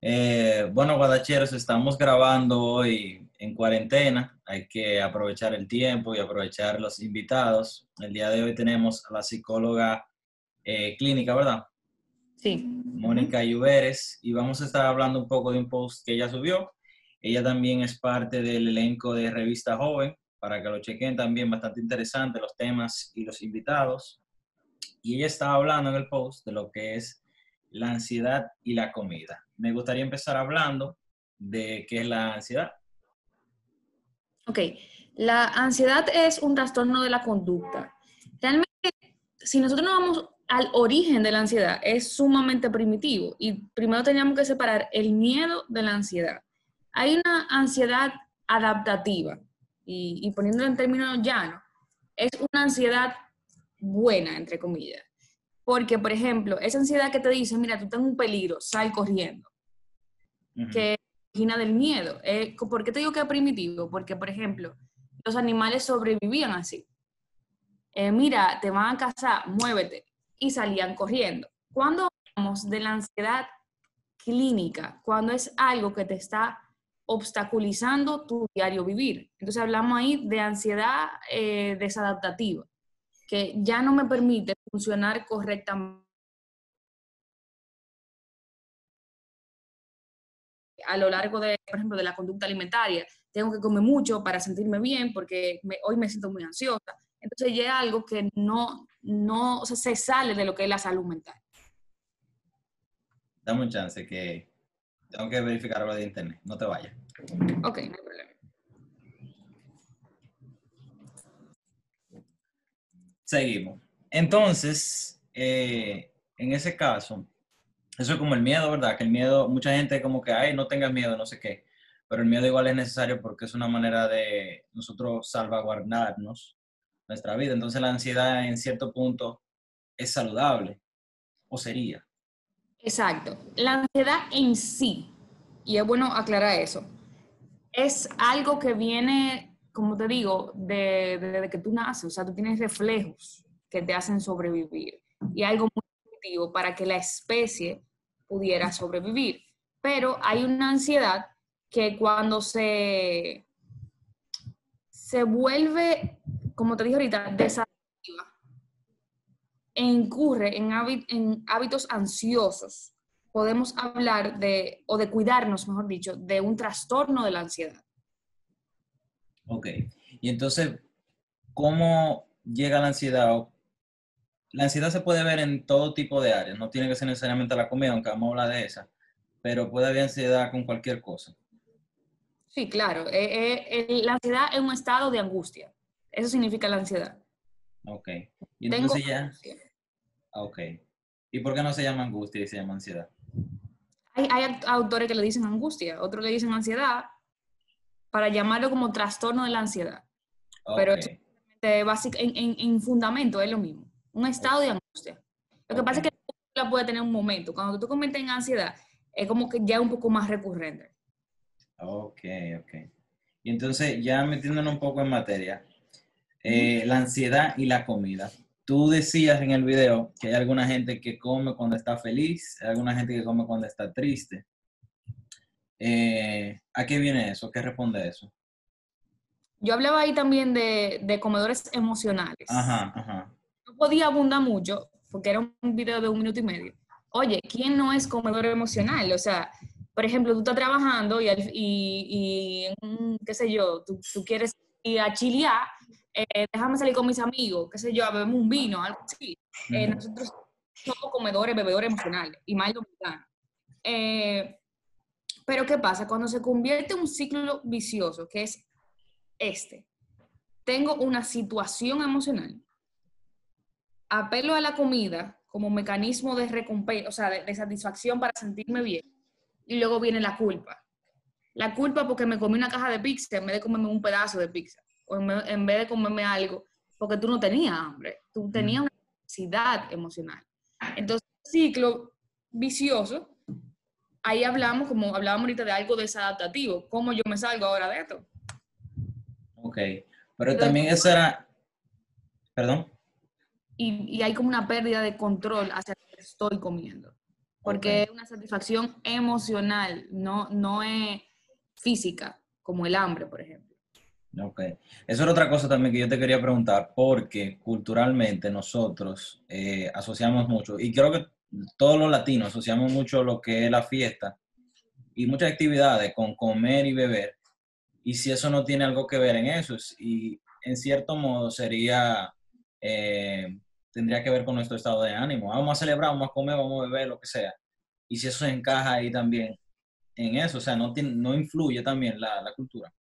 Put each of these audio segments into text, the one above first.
Eh, bueno, guadacheros, estamos grabando hoy en cuarentena. Hay que aprovechar el tiempo y aprovechar los invitados. El día de hoy tenemos a la psicóloga eh, clínica, ¿verdad? Sí. Mónica Lluveres. Y vamos a estar hablando un poco de un post que ella subió. Ella también es parte del elenco de Revista Joven, para que lo chequen también, bastante interesante los temas y los invitados. Y ella estaba hablando en el post de lo que es la ansiedad y la comida. Me gustaría empezar hablando de qué es la ansiedad. Ok, la ansiedad es un trastorno de la conducta. Realmente, si nosotros nos vamos al origen de la ansiedad, es sumamente primitivo y primero teníamos que separar el miedo de la ansiedad. Hay una ansiedad adaptativa y, y poniéndolo en términos llanos, es una ansiedad buena, entre comillas. Porque, por ejemplo, esa ansiedad que te dice, mira, tú tienes un peligro, sal corriendo, que origina del miedo. Eh, ¿Por qué te digo que es primitivo? Porque, por ejemplo, los animales sobrevivían así. Eh, mira, te van a cazar, muévete. Y salían corriendo. Cuando hablamos de la ansiedad clínica, cuando es algo que te está obstaculizando tu diario vivir. Entonces hablamos ahí de ansiedad eh, desadaptativa que ya no me permite funcionar correctamente a lo largo de, por ejemplo, de la conducta alimentaria. Tengo que comer mucho para sentirme bien porque hoy me siento muy ansiosa. Entonces ya es algo que no, no, o sea, se sale de lo que es la salud mental. Dame un chance que tengo que verificar algo de internet. No te vayas. Ok, no hay problema. Seguimos. Entonces, eh, en ese caso, eso es como el miedo, ¿verdad? Que el miedo, mucha gente como que, ay, no tengas miedo, no sé qué. Pero el miedo igual es necesario porque es una manera de nosotros salvaguardarnos nuestra vida. Entonces la ansiedad en cierto punto es saludable, o sería. Exacto. La ansiedad en sí, y es bueno aclarar eso, es algo que viene como te digo, desde de, que tú naces, o sea, tú tienes reflejos que te hacen sobrevivir y algo muy positivo para que la especie pudiera sobrevivir. Pero hay una ansiedad que cuando se, se vuelve, como te dije ahorita, desadaptativa e incurre en, en hábitos ansiosos, podemos hablar de, o de cuidarnos, mejor dicho, de un trastorno de la ansiedad. Ok. Y entonces, ¿cómo llega la ansiedad? La ansiedad se puede ver en todo tipo de áreas, no tiene que ser necesariamente la comida, aunque vamos a hablar de esa, pero puede haber ansiedad con cualquier cosa. Sí, claro. Eh, eh, la ansiedad es un estado de angustia. Eso significa la ansiedad. Ok. Y entonces ya... Ok. ¿Y por qué no se llama angustia y se llama ansiedad? Hay, hay autores que le dicen angustia, otros le dicen ansiedad, para llamarlo como trastorno de la ansiedad. Pero en, en, en, fundamento es lo mismo, un estado de angustia. Lo que pasa es que la puede tener un momento. Cuando tú comentas en ansiedad, es como que ya es un poco más recurrente. Ok, ok. Y entonces, ya metiéndonos un poco en materia, eh, la ansiedad y la comida. Tú decías en el video que hay alguna gente que come cuando está feliz, hay alguna gente que come cuando está triste. Eh, ¿A qué viene eso? ¿Qué responde eso? Yo hablaba ahí también de, comedores emocionales. Ajá, ajá. Podía abundar mucho porque era un video de un minuto y medio. Oye, ¿quién no es comedor emocional? O sea, por ejemplo, tú estás trabajando y, y, qué sé yo, tú, quieres ir a chilear, eh, déjame salir con mis amigos, qué sé yo, a beber un vino, algo así. Eh, nosotros somos comedores, bebedores emocionales, y más dominicanos. Eh, pero ¿qué pasa? Cuando se convierte en un ciclo vicioso, que es este, tengo una situación emocional, apelo a la comida como mecanismo de recompensa, o sea, de, satisfacción para sentirme bien, y luego viene la culpa. La culpa porque me comí una caja de pizza en vez de comerme un pedazo de pizza, o en, vez de comerme algo, porque tú no tenías hambre, tú tenías una necesidad emocional. Entonces, ciclo vicioso ahí hablamos, como hablábamos ahorita, de algo desadaptativo. ¿Cómo yo me salgo ahora de esto? Ok, pero también eso era... Perdón. Y, hay como una pérdida de control hacia lo que estoy comiendo. porque es una satisfacción emocional, no, no es física, como el hambre, por ejemplo. Ok. Eso era otra cosa también que yo te quería preguntar, porque culturalmente nosotros eh, asociamos mucho, y creo que todos los latinos asociamos mucho lo que es la fiesta y muchas actividades con comer y beber, y si eso no tiene algo que ver en eso, y en cierto modo sería, eh, tendría que ver con nuestro estado de ánimo. Vamos a celebrar, vamos a comer, vamos a beber, lo que sea. Y si eso se encaja ahí también en eso, o sea, no, no influye también la, la cultura.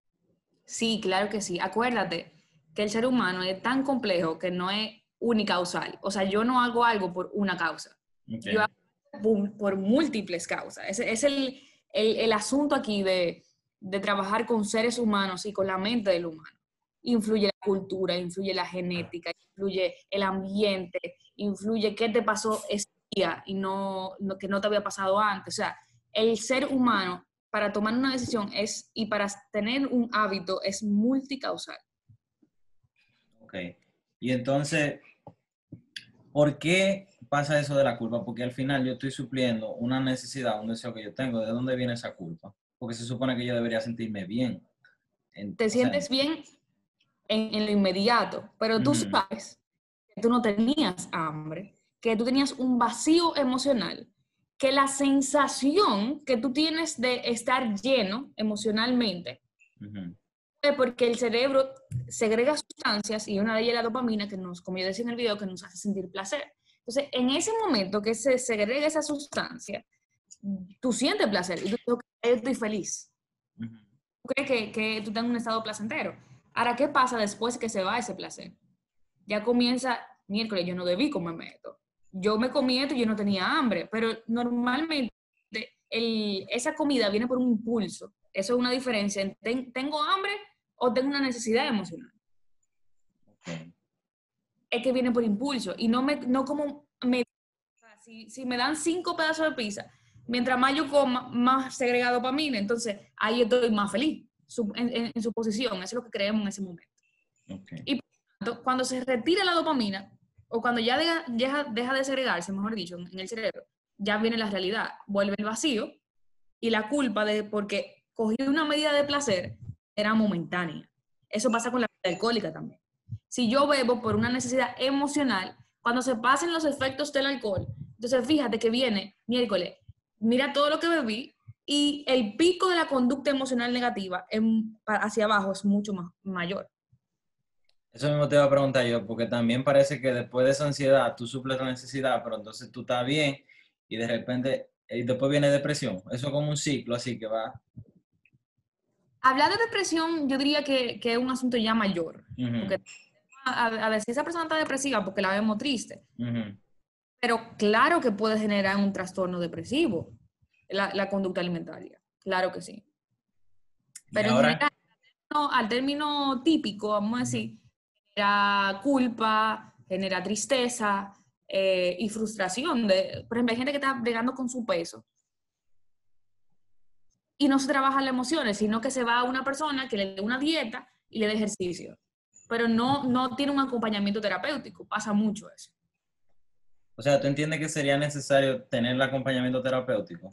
Sí, claro que sí. Acuérdate que el ser humano es tan complejo que no es unicausal. O sea, yo no hago algo por una causa. Yo hago por, múltiples causas. Es el, el, el asunto aquí de, de, trabajar con seres humanos y con la mente del humano. Influye la cultura, influye la genética, influye el ambiente, influye qué te pasó ese día y no, que no te había pasado antes. O sea, el ser humano para tomar una decisión es, y para tener un hábito es multicausal. Ok. Y entonces, ¿por qué pasa eso de la culpa? Porque al final yo estoy supliendo una necesidad, un deseo que yo tengo. ¿De dónde viene esa culpa? Porque se supone que yo debería sentirme bien. Te sientes bien en, lo inmediato, pero tú sabes que tú no tenías hambre, que tú tenías un vacío emocional que la sensación que tú tienes de estar lleno emocionalmente es porque el cerebro segrega sustancias y una de ellas es la dopamina, que nos, como yo decía en el video, que nos hace sentir placer. Entonces, en ese momento que se segrega esa sustancia, tú sientes placer y tú dices, estoy feliz. Tú crees que, que tú tengas un estado placentero. Ahora, ¿qué pasa después que se va ese placer? Ya comienza, miércoles, yo no debí comerme esto yo me comí esto y yo no tenía hambre, pero normalmente esa comida viene por un impulso. Eso es una diferencia entre tengo hambre o tengo una necesidad emocional. Es que viene por impulso y no, me, no como me, si, si, me dan cinco pedazos de pizza, mientras más yo coma, más segrega dopamina, entonces ahí estoy más feliz en, su posición. Eso es lo que creemos en ese momento. Y cuando se retira la dopamina, o cuando ya deja, deja, de segregarse, mejor dicho, en el cerebro, ya viene la realidad, vuelve el vacío y la culpa de porque cogí una medida de placer era momentánea. Eso pasa con la alcohólica también. Si yo bebo por una necesidad emocional, cuando se pasen los efectos del alcohol, entonces fíjate que viene miércoles, mira todo lo que bebí y el pico de la conducta emocional negativa hacia abajo es mucho más mayor. Eso mismo te iba a preguntar yo, porque también parece que después de esa ansiedad tú suples la necesidad, pero entonces tú estás bien y de repente y después viene depresión. Eso es como un ciclo así que va. Hablar de depresión yo diría que, es un asunto ya mayor. porque a, decir esa persona está depresiva porque la vemos triste. Pero claro que puede generar un trastorno depresivo la, conducta alimentaria. Claro que sí. Pero en general, al término típico, vamos a decir, genera culpa, genera tristeza eh, y frustración. De, por ejemplo, hay gente que está bregando con su peso y no se trabaja las emociones, sino que se va a una persona que le dé una dieta y le dé ejercicio. Pero no, no tiene un acompañamiento terapéutico. Pasa mucho eso. O sea, ¿tú entiendes que sería necesario tener el acompañamiento terapéutico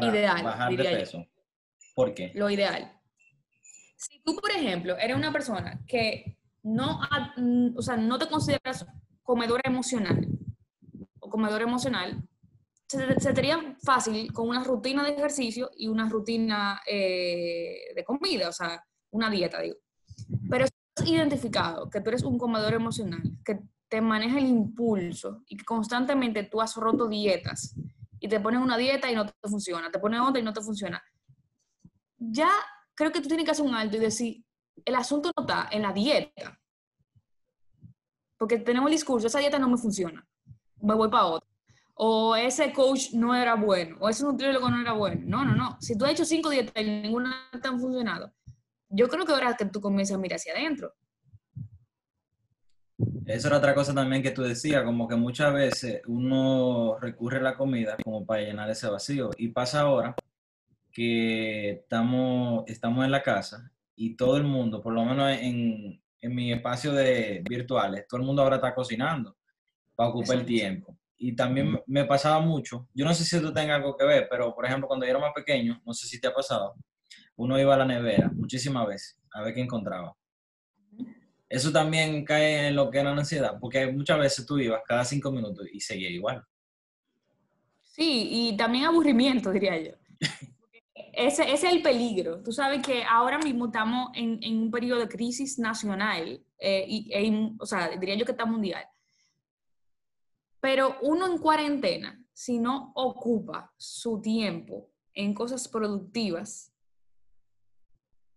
para bajar de peso? ¿Por qué? Lo ideal. Si tú, por ejemplo, eres una persona que no, mm, o sea, no te consideras comedora emocional o comedor emocional, se, sería fácil con una rutina de ejercicio y una rutina eh, de comida, o sea, una dieta, digo. Pero si has identificado que tú eres un comedor emocional, que te maneja el impulso y que constantemente tú has roto dietas y te pones una dieta y no te funciona, te pones otra y no te funciona, ya creo que tú tienes que hacer un alto y decir, el asunto no está en la dieta. Porque tenemos el discurso, esa dieta no me funciona, me voy para otra. O ese coach no era bueno, o ese nutriólogo no era bueno. No, no, no. Si tú has hecho cinco dietas y ninguna te han funcionado, yo creo que ahora que tú comienzas a mirar hacia adentro. Eso era otra cosa también que tú decías, como que muchas veces uno recurre a la comida como para llenar ese vacío. Y pasa ahora que estamos, estamos en la casa y todo el mundo, por lo menos en, en mi espacio de virtuales, todo el mundo ahora está cocinando para ocupar el tiempo. y también me pasaba mucho, yo no sé si esto tenga algo que ver, pero por ejemplo, cuando yo era más pequeño, no sé si te ha pasado, uno iba a la nevera muchísimas veces a ver qué encontraba. Eso también cae en lo que era la ansiedad, porque muchas veces tú ibas cada cinco minutos y seguía igual. Sí, y también aburrimiento, diría yo. Ese, es el peligro. Tú sabes que ahora mismo estamos en, un periodo de crisis nacional, eh, y, e o sea, diría yo que está mundial. Pero uno en cuarentena, si no ocupa su tiempo en cosas productivas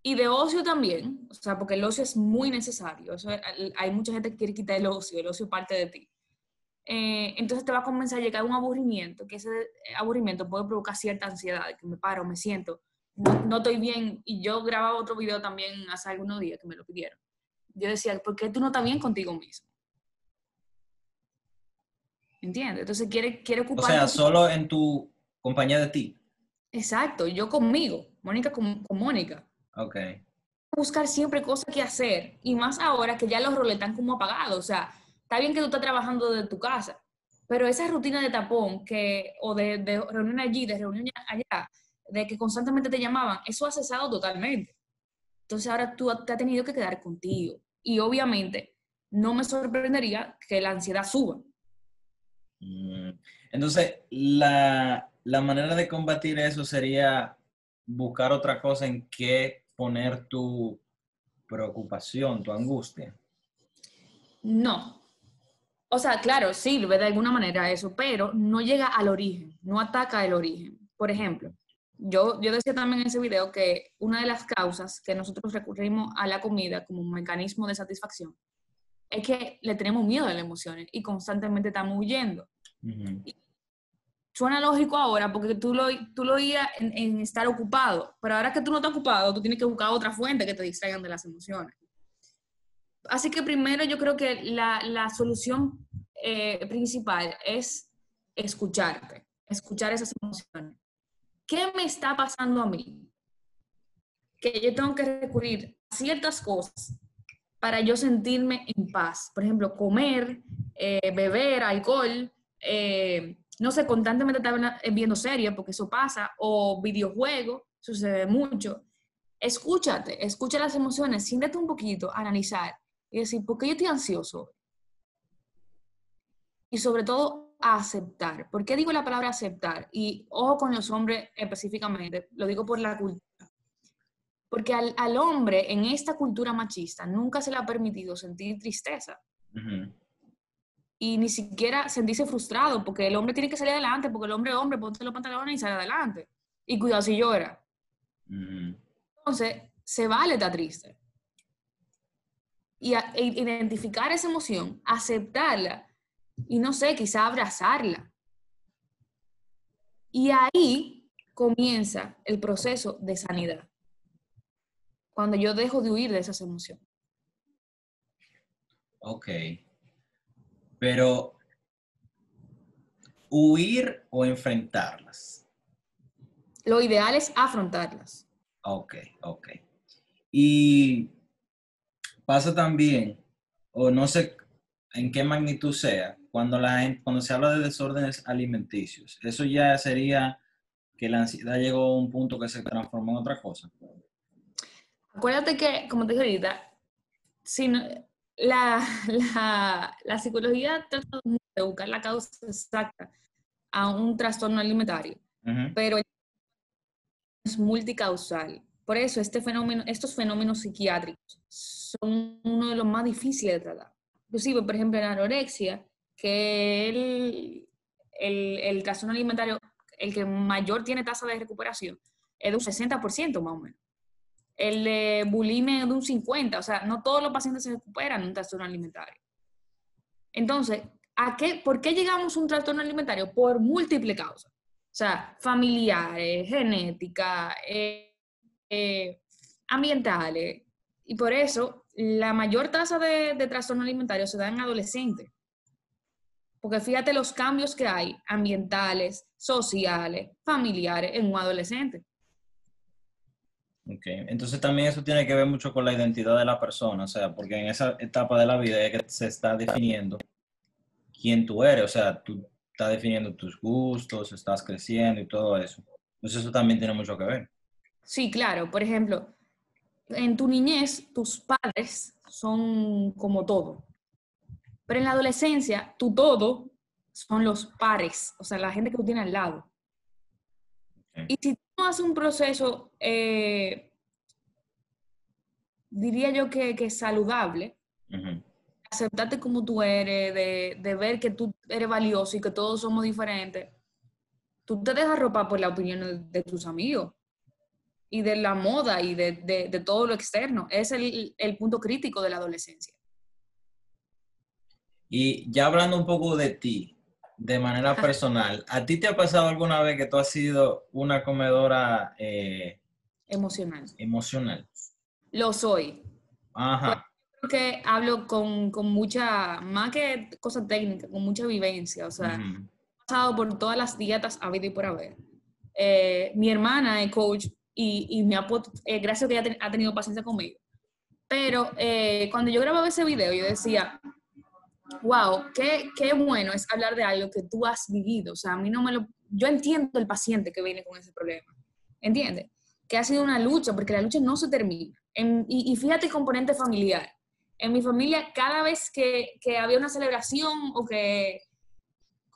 y de ocio también, o sea, porque el ocio es muy necesario. Eso, hay mucha gente que quiere quitar el ocio, el ocio parte de ti. Eh, entonces te va a comenzar a llegar un aburrimiento, que ese aburrimiento puede provocar cierta ansiedad, que me paro, me siento, no, estoy bien. Y yo grababa otro video también hace algunos días que me lo pidieron. Yo decía, ¿por qué tú no estás bien contigo mismo? ¿Entiendes? Entonces quiere, quiere ocupar... O sea, solo en tu compañía de ti. Exacto, yo conmigo, Mónica con, con Mónica. Ok. Buscar siempre cosas que hacer, y más ahora que ya los roles están como apagados, o sea, está bien que tú estás trabajando de tu casa, pero esa rutina de tapón que, o de, de reunión allí, de reunión allá, de que constantemente te llamaban, eso ha cesado totalmente. Entonces ahora tú te has tenido que quedar contigo. Y obviamente no me sorprendería que la ansiedad suba. Mm, entonces, la, la manera de combatir eso sería buscar otra cosa en que poner tu preocupación, tu angustia. No, o sea, claro, sirve de alguna manera eso, pero no llega al origen, no ataca el origen. Por ejemplo, yo, yo decía también en ese video que una de las causas que nosotros recurrimos a la comida como un mecanismo de satisfacción es que le tenemos miedo a las emociones y constantemente estamos huyendo. Suena lógico ahora porque tú lo, tú lo oías en, en, estar ocupado, pero ahora que tú no estás ocupado, tú tienes que buscar otra fuente que te distraigan de las emociones. Así que primero yo creo que la, la solución eh, principal es escucharte, escuchar esas emociones. ¿Qué me está pasando a mí? Que yo tengo que recurrir a ciertas cosas para yo sentirme en paz. Por ejemplo, comer, eh, beber, alcohol, eh, no sé, constantemente estar viendo series, porque eso pasa, o videojuegos, sucede mucho. Escúchate, escucha las emociones, siéntate un poquito, analizar y decir, ¿por qué yo estoy ansioso? Y sobre todo, aceptar. ¿Por qué digo la palabra aceptar? Y ojo con los hombres específicamente, lo digo por la cultura. Porque al, hombre en esta cultura machista nunca se le ha permitido sentir tristeza. Y ni siquiera sentirse frustrado, porque el hombre tiene que salir adelante, porque el hombre es hombre, ponte los pantalones y sale adelante. Y cuidado si llora. Entonces, se vale estar triste y e identificar esa emoción, aceptarla y no sé, quizá abrazarla. Y ahí comienza el proceso de sanidad. Cuando yo dejo de huir de esas emociones. Ok. Pero huir o enfrentarlas. Lo ideal es afrontarlas. Ok, ok. Y pasa también, o no sé en qué magnitud sea, cuando, la, cuando se habla de desórdenes alimenticios. Eso ya sería que la ansiedad llegó a un punto que se transformó en otra cosa. Acuérdate que, como te dije ahorita, si la, la, psicología trata de buscar la causa exacta a un trastorno alimentario, pero es multicausal. Por eso este fenómeno, estos fenómenos psiquiátricos son uno de los más difíciles de tratar. Inclusive, por ejemplo, la anorexia, que el, el, el trastorno alimentario, el que mayor tiene tasa de recuperación, es de un 60% más o menos. El de bulimia es de un 50%, o sea, no todos los pacientes se recuperan de un trastorno alimentario. Entonces, ¿a qué, ¿por qué llegamos a un trastorno alimentario? Por múltiples causas. O sea, familiares, genética, eh, eh, ambientales. Y por eso la mayor tasa de, de trastorno alimentario se da en adolescentes. Porque fíjate los cambios que hay ambientales, sociales, familiares en un adolescente. Ok, entonces también eso tiene que ver mucho con la identidad de la persona, o sea, porque en esa etapa de la vida es que se está definiendo quién tú eres, o sea, tú estás definiendo tus gustos, estás creciendo y todo eso. Entonces eso también tiene mucho que ver. Sí, claro. Por ejemplo, en tu niñez, tus padres son como todo. Pero en la adolescencia, tu todo son los pares, o sea, la gente que tú tienes al lado. Y si tú haces un proceso, eh, diría yo que, que saludable, aceptarte como tú eres, de, de, ver que tú eres valioso y que todos somos diferentes, tú te dejas ropa por la opinión de, tus amigos y de la moda y de, de todo lo externo. Es el, el punto crítico de la adolescencia. Y ya hablando un poco de ti, de manera personal, ¿a ti te ha pasado alguna vez que tú has sido una comedora eh, emocional? Emocional. Lo soy. Ajá. Porque hablo con, con, mucha, más que cosas técnicas, con mucha vivencia. O sea, he pasado por todas las dietas habido y por haber. Eh, mi hermana es coach y, y me ha, eh, gracias a que ella ha tenido paciencia conmigo. Pero cuando yo grababa ese video, yo decía, wow, qué, qué bueno es hablar de algo que tú has vivido. O sea, a mí no me lo... Yo entiendo el paciente que viene con ese problema. ¿Entiendes? Que ha sido una lucha, porque la lucha no se termina. y, fíjate el componente familiar. En mi familia, cada vez que, que, había una celebración o que,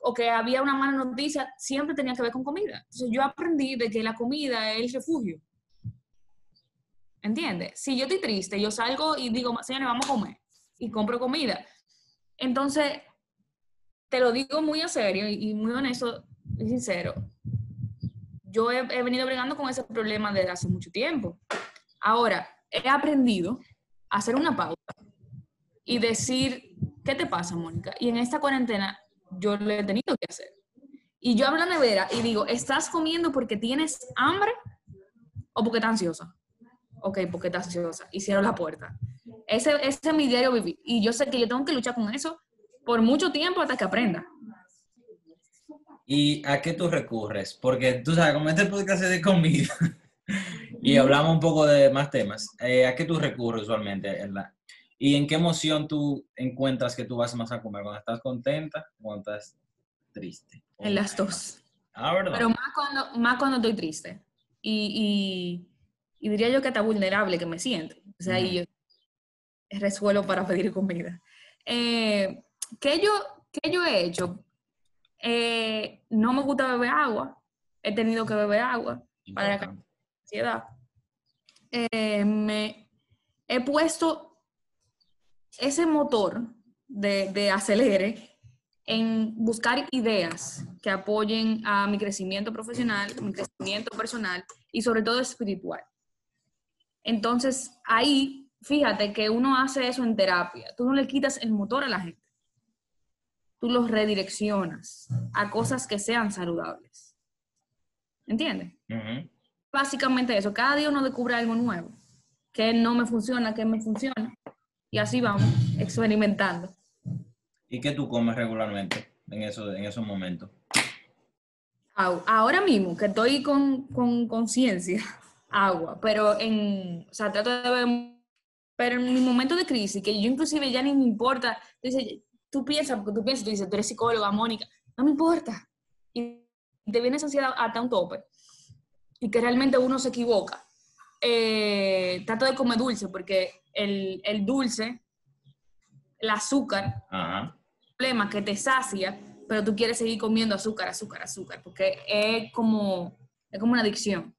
o que había una mala noticia, siempre tenía que ver con comida. Entonces yo aprendí de que la comida es el refugio. ¿Entiendes? Si yo estoy triste, yo salgo y digo, señores, vamos a comer. Y compro comida. Entonces, te lo digo muy a serio y muy honesto y sincero. Yo he, venido bregando con ese problema desde hace mucho tiempo. Ahora, he aprendido a hacer una pausa y decir, ¿qué te pasa, Mónica? Y en esta cuarentena yo lo he tenido que hacer. Y yo hablo a la nevera y digo, ¿estás comiendo porque tienes hambre o porque estás ansiosa? Ok, porque estás ansiosa. Y cierro la puerta. Ese, ese es mi diario vivir. Y yo sé que yo tengo que luchar con eso por mucho tiempo hasta que aprenda. ¿Y a qué tú recurres? Porque tú sabes, como este podcast es de comida y hablamos un poco de más temas, eh, ¿a qué tú recurres usualmente? En la, ¿Y en qué emoción tú encuentras que tú vas más a comer? ¿Cuando estás contenta o cuando estás triste? En las dos. Ah, ¿verdad? Pero más cuando, más cuando estoy triste. Y, y, y diría yo que está vulnerable que me siento. O sea, y yo resuelvo para pedir comida. Eh, ¿qué, yo, ¿Qué yo he hecho? Eh, no me gusta beber agua. He tenido que beber agua para la ansiedad. Eh, me he puesto ese motor de, de acelere en buscar ideas que apoyen a mi crecimiento profesional, mi crecimiento personal y sobre todo espiritual. Entonces, ahí fíjate que uno hace eso en terapia. Tú no le quitas el motor a la gente. Tú los redireccionas a cosas que sean saludables. ¿Entiendes? Básicamente eso. Cada día uno descubre algo nuevo. Que no me funciona, que me funciona. Y así vamos, experimentando. ¿Y qué tú comes regularmente en, eso, en esos momentos? Ahora mismo, que estoy con conciencia, agua, pero en, o sea, trato de beber pero en mi momento de crisis, que yo inclusive ya ni me importa, tú, dices, tú piensas, porque tú piensas, tú dices, tú eres psicóloga, Mónica, no me importa. Y te viene esa ansiedad hasta un tope. Y que realmente uno se equivoca. Eh, trato de comer dulce, porque el, el dulce, el azúcar, Ajá. problema que te sacia, pero tú quieres seguir comiendo azúcar, azúcar, azúcar, porque es como, es como una adicción.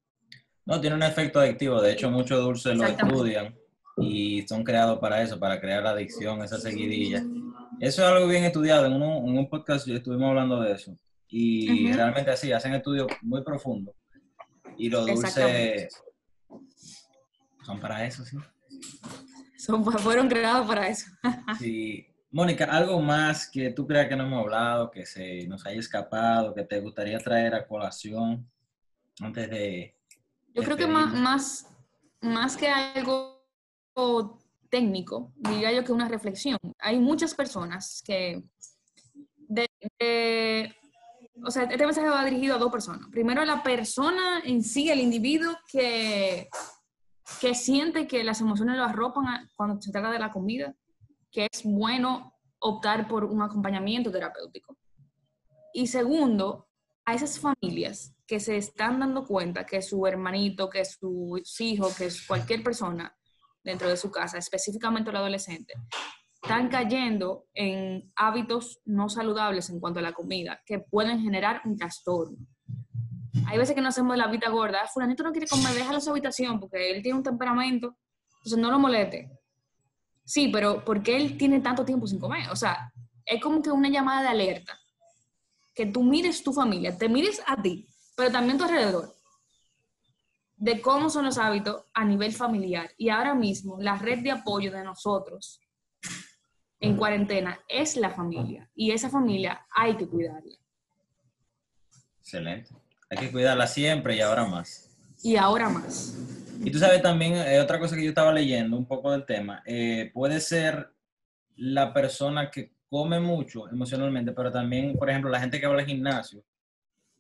No, tiene un efecto adictivo. De hecho, muchos dulces lo estudian y son creados para eso, para crear la adicción, esa seguidilla. Eso es algo bien estudiado, en, un podcast estuvimos hablando de eso y realmente así, hacen estudios muy profundos y los dulces son para eso, sí. Son, fueron creados para eso. sí. Mónica, ¿algo más que tú creas que no hemos hablado, que se nos haya escapado, que te gustaría traer a colación antes de... Yo creo que más, más, más que algo técnico, diría yo que una reflexión. Hay muchas personas que, o sea, este mensaje va dirigido a dos personas. Primero, la persona en sí, el individuo que, que siente que las emociones lo arropan cuando se trata de la comida, que es bueno optar por un acompañamiento terapéutico. y segundo, a esas familias que se están dando cuenta que su hermanito, que su hijo, que cualquier persona dentro de su casa, específicamente el adolescente, están cayendo en hábitos no saludables en cuanto a la comida, que pueden generar un trastorno. Hay veces que no hacemos la vida gorda, fulanito no quiere comer, déjalo en su habitación porque él tiene un temperamento, entonces no lo moleste. Sí, pero ¿por qué él tiene tanto tiempo sin comer? O sea, es como que una llamada de alerta. Que tú mires tu familia, te mires a ti, pero también tu alrededor, de cómo son los hábitos a nivel familiar. Y ahora mismo, la red de apoyo de nosotros en cuarentena es la familia. Y esa familia hay que cuidarla. Excelente. Hay que cuidarla siempre y ahora más. Y ahora más. Y tú sabes también, eh, otra cosa que yo estaba leyendo un poco del tema, eh, puede ser la persona que come mucho emocionalmente, pero también, por ejemplo, la gente que va al gimnasio,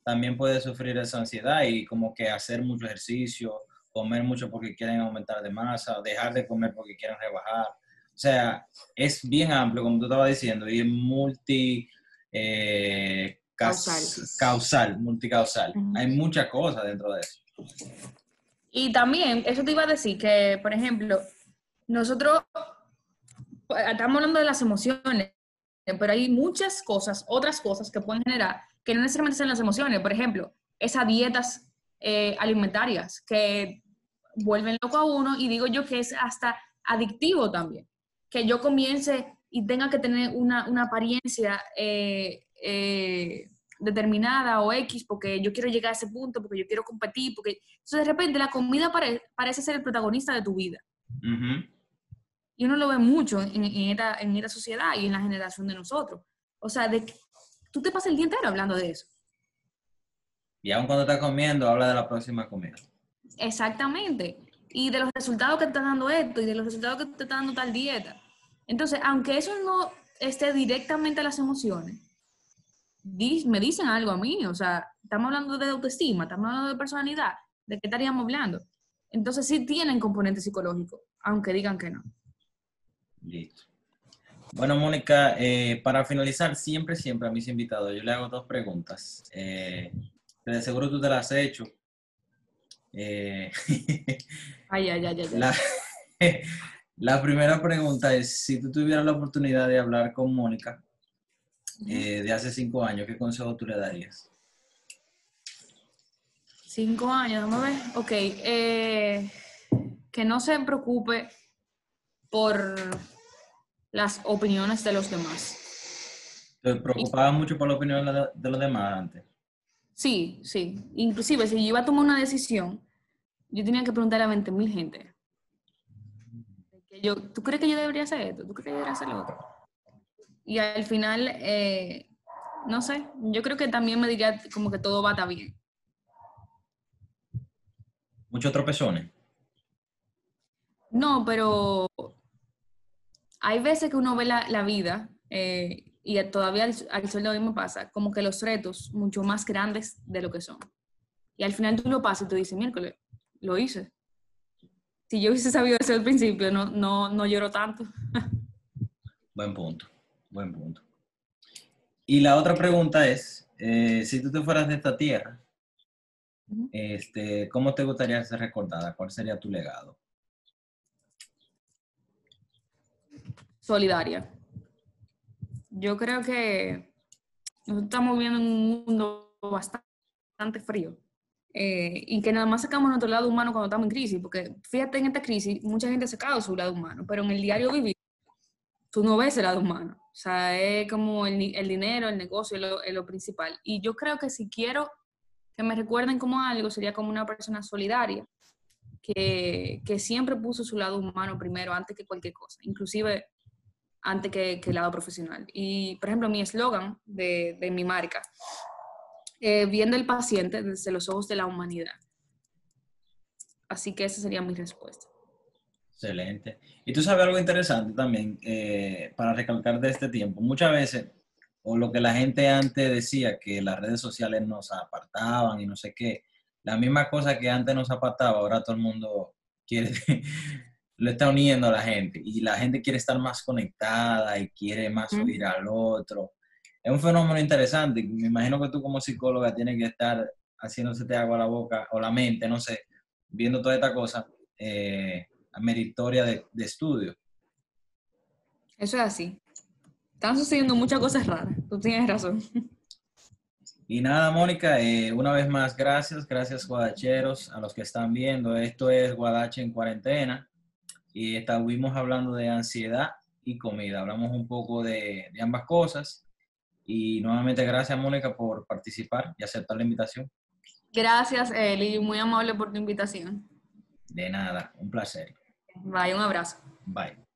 también puede sufrir esa ansiedad y como que hacer mucho ejercicio, comer mucho porque quieren aumentar de masa, dejar de comer porque quieren rebajar. O sea, es bien amplio, como tú estabas diciendo, y es multi... Eh, causal. causal, multicausal. Hay muchas cosas dentro de eso. Y también, eso te iba a decir, que, por ejemplo, nosotros estamos hablando de las emociones, pero hay muchas cosas, otras cosas que pueden generar que no necesariamente sean las emociones. Por ejemplo, esas dietas eh, alimentarias que vuelven loco a uno y digo yo que es hasta adictivo también. Que yo comience y tenga que tener una, apariencia eh, eh, determinada o X porque yo quiero llegar a ese punto, porque yo quiero competir, porque... Entonces de repente la comida parece ser el protagonista de tu vida. Y uno lo ve mucho en, esta, en esta sociedad y en la generación de nosotros. O sea, de tú te pasas el día entero hablando de eso. Y aún cuando estás comiendo, habla de la próxima comida. Exactamente. Y de los resultados que te está dando esto y de los resultados que te está dando tal dieta. Entonces, aunque eso no esté directamente a las emociones, me dicen algo a mí. O sea, estamos hablando de autoestima, estamos hablando de personalidad. ¿De qué estaríamos hablando? Entonces, sí tienen componente psicológico, aunque digan que no. Listo. Bueno, Mónica, eh, para finalizar, siempre, siempre a mis invitados, yo le hago dos preguntas. Eh, de seguro tú te las has hecho. Eh, ay, ay, ay, ay. La, la, primera pregunta es, si tú tuvieras la oportunidad de hablar con Mónica de hace cinco años, ¿qué consejo tú le darías? Cinco años, a ver. Ok, que no se preocupe por las opiniones de los demás. ¿Te preocupaba mucho por la opinión de los demás antes? Sí, sí. Inclusive, si yo iba a tomar una decisión, yo tenía que preguntar a 20 mil gente. Yo, ¿Tú crees que yo debería hacer esto? ¿Tú crees que yo debería hacer lo otro? Y al final, eh, no sé, yo creo que también me diría como que todo va a estar bien. ¿Muchos tropezones? No, pero hay veces que uno ve la, vida, eh, y todavía al, al sol de hoy me pasa, como que los retos mucho más grandes de lo que son. Y al final tú lo pasas y tú dices, miércoles, lo hice. Si yo hubiese sabido eso al principio, no, no, no lloro tanto. Buen punto, buen punto. Y la otra pregunta es, eh, si tú te fueras de esta tierra, este, ¿cómo te gustaría ser recordada? ¿Cuál sería tu legado? Solidaria. Yo creo que estamos viviendo en un mundo bastante frío eh, y que nada más sacamos nuestro lado humano cuando estamos en crisis, porque fíjate en esta crisis, mucha gente ha sacado su lado humano, pero en el diario vivir tú no ves el lado humano. O sea, es como el, dinero, el negocio es lo, principal. Y yo creo que si quiero que me recuerden como algo, sería como una persona solidaria, que, que, siempre puso su lado humano primero antes que cualquier cosa. Inclusive antes que, el lado profesional. Y, por ejemplo, mi eslogan de, mi marca, eh, viendo el paciente desde los ojos de la humanidad. Así que esa sería mi respuesta. Excelente. Y tú sabes algo interesante también, eh, para recalcar de este tiempo. Muchas veces, o lo que la gente antes decía, que las redes sociales nos apartaban y no sé qué, la misma cosa que antes nos apartaba, ahora todo el mundo quiere lo está uniendo a la gente y la gente quiere estar más conectada y quiere más oír al otro. es un fenómeno interesante. Me imagino que tú como psicóloga tienes que estar haciéndose te agua la boca o la mente, no sé, viendo toda esta cosa eh, meritoria de, de estudio. Eso es así. Están sucediendo muchas cosas raras. Tú tienes razón. Y nada, Mónica, eh, una vez más, gracias, gracias guadacheros, a los que están viendo. Esto es Guadache en cuarentena y estuvimos hablando de ansiedad y comida. Hablamos un poco de, de ambas cosas. Y nuevamente, gracias, Mónica, por participar y aceptar la invitación. Gracias, Eli. Muy amable por tu invitación. De nada, un placer. Bye, un abrazo. Bye.